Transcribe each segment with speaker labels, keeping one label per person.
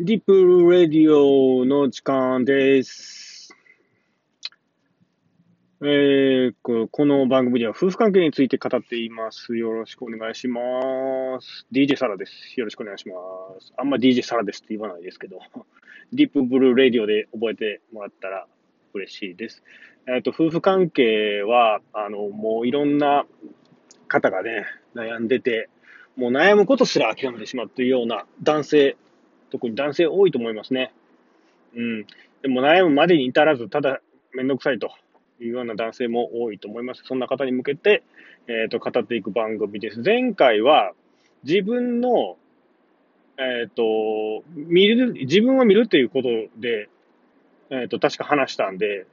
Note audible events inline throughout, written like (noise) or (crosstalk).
Speaker 1: ディープレディオの時間です。えー、この番組では夫婦関係について語っています。よろしくお願いします。DJ サラです。よろしくお願いします。あんま DJ サラですって言わないですけど、ディープブルーレディオで覚えてもらったら嬉しいです。えっ、ー、と、夫婦関係は、あの、もういろんな方がね、悩んでて、もう悩むことすら諦めてしまうというような男性特に男性多いと思いますね。うん。でも悩むまでに至らず、ただめんどくさいというような男性も多いと思います。そんな方に向けて、えっ、ー、と、語っていく番組です。前回は自分の、えっ、ー、と、見る、自分を見るということで、えっ、ー、と、確か話したんで、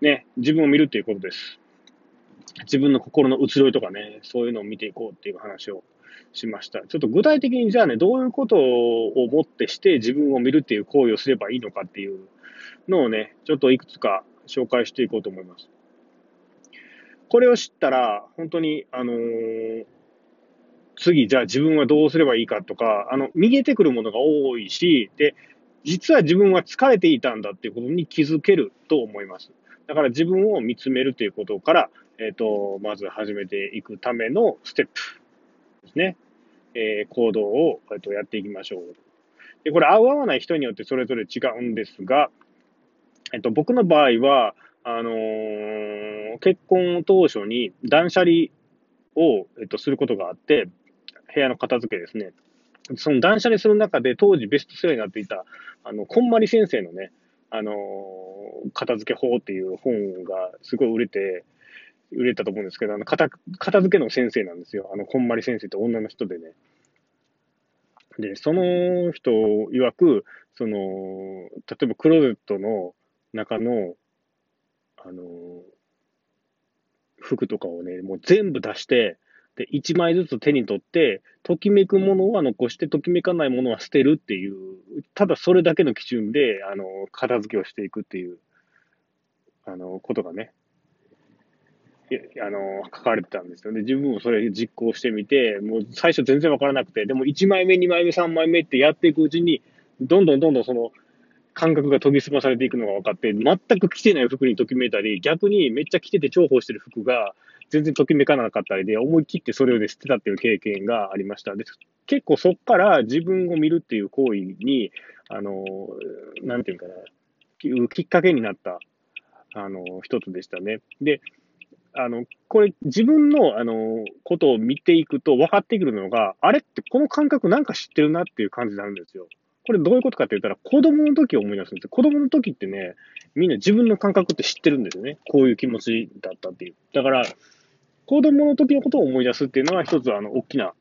Speaker 1: ね、自分を見るということです。自分の心の移ろいとかね、そういうのを見ていこうっていう話をしました。ちょっと具体的にじゃあね、どういうことをもってして自分を見るっていう行為をすればいいのかっていうのをね、ちょっといくつか紹介していこうと思います。これを知ったら、本当に、あのー、次、じゃあ自分はどうすればいいかとか、あの、見えてくるものが多いし、で、実は自分は疲れていたんだっていうことに気づけると思います。だから自分を見つめるということから、えっ、ー、と、まず始めていくためのステップですね。えー、行動を、えっと、やっていきましょう。で、これ合う合わない人によってそれぞれ違うんですが、えっと、僕の場合は、あのー、結婚当初に断捨離を、えっと、することがあって、部屋の片付けですね。その断捨離する中で当時ベストセラーになっていた、あの、こんまり先生のね、あのー、片付け法っていう本がすごい売れて、売れたと思うんですけど、あの片、片付けの先生なんですよ。あの、こんまり先生って女の人でね。で、その人曰く、その、例えばクローゼットの中の、あの、服とかをね、もう全部出して、で、1枚ずつ手に取って、ときめくものは残して、ときめかないものは捨てるっていう、ただそれだけの基準で、あの、片付けをしていくっていう、あの、ことがね、あの、書かれてたんですよね。自分もそれ実行してみて、もう最初全然わからなくて、でも1枚目、2枚目、3枚目ってやっていくうちに、どんどんどんどんその感覚が研ぎ澄まされていくのが分かって、全く着てない服にときめいたり、逆にめっちゃ着てて重宝してる服が全然ときめかなかったりで、思い切ってそれをで捨てたっていう経験がありました。で結構そっから自分を見るっていう行為に、あの、なんていうかな、きっかけになった、あの、一つでしたね。で、あの、これ自分の、あの、ことを見ていくと分かってくるのが、あれってこの感覚なんか知ってるなっていう感じになるんですよ。これどういうことかって言ったら、子供の時を思い出すんですよ。子供の時ってね、みんな自分の感覚って知ってるんですよね。こういう気持ちだったっていう。だから、子供の時のことを思い出すっていうのは一つ、あの、大きな、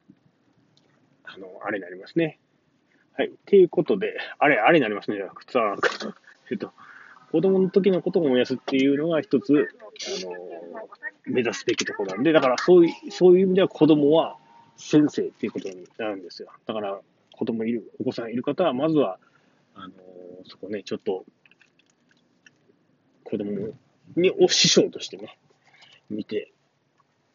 Speaker 1: あの、あれになりますね。はい。っていうことで、あれ、あれになりますね。じゃあ、靴は、えっと、子供の時のことを思い出すっていうのが一つ、あの、目指すべきところなんで、だからそういう、そういう意味では子供は先生っていうことになるんですよ。だから子供いる、お子さんいる方は、まずは、あの、そこね、ちょっと、子供にお師匠としてね、見て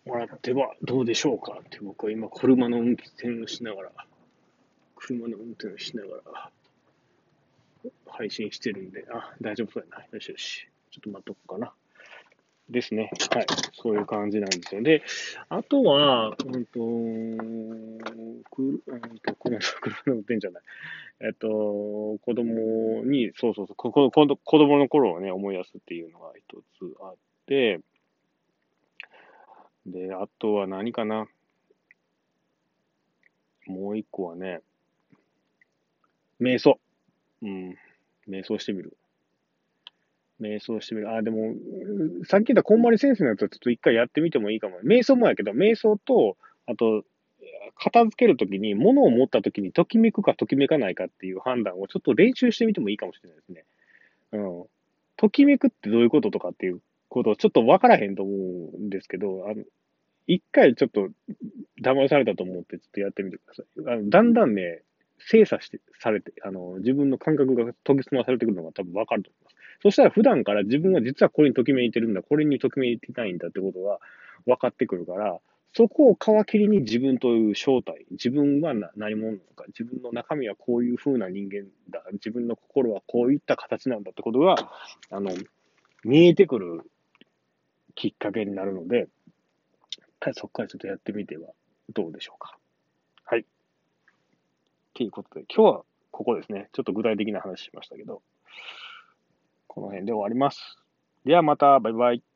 Speaker 1: もらってはどうでしょうかって僕は今車の運転をしながら、車の運転をしながら、配信してるんで、あ、大丈夫そうやな。よしよし。ちょっと待っとこうかな。ですね。はい。そういう感じなんですよ。で、あとは、うんと、くる、うんと、車 (laughs) の運転じゃない。えっと、子供に、そうそうそう、ここ子供の頃をね、思い出すっていうのが一つあって、で、あとは何かな。もう一個はね、瞑想。うん。瞑想してみる。瞑想してみる。あ、でも、さっき言ったこんまり先生のやつはちょっと一回やってみてもいいかも。瞑想もやけど、瞑想と、あと、片付けるときに、物を持ったときに、ときめくかときめかないかっていう判断をちょっと練習してみてもいいかもしれないですね。うん。ときめくってどういうこととかっていうことをちょっと分からへんと思うんですけど、あの、一回ちょっと騙されたと思ってちょっとやってみてください。あのだんだんね、精査して、されて、あの、自分の感覚が研ぎ澄まされてくるのが多分分かると思います。そしたら普段から自分は実はこれにときめいてるんだ、これにときめいてないんだってことが分かってくるから、そこを皮切りに自分という正体、自分は何者なのか、自分の中身はこういう風な人間だ、自分の心はこういった形なんだってことが、あの、見えてくるきっかけになるので、そこからちょっとやってみてはどうでしょうか。はい。ということで、今日はここですね。ちょっと具体的な話しましたけど、この辺で終わります。ではまた、バイバイ。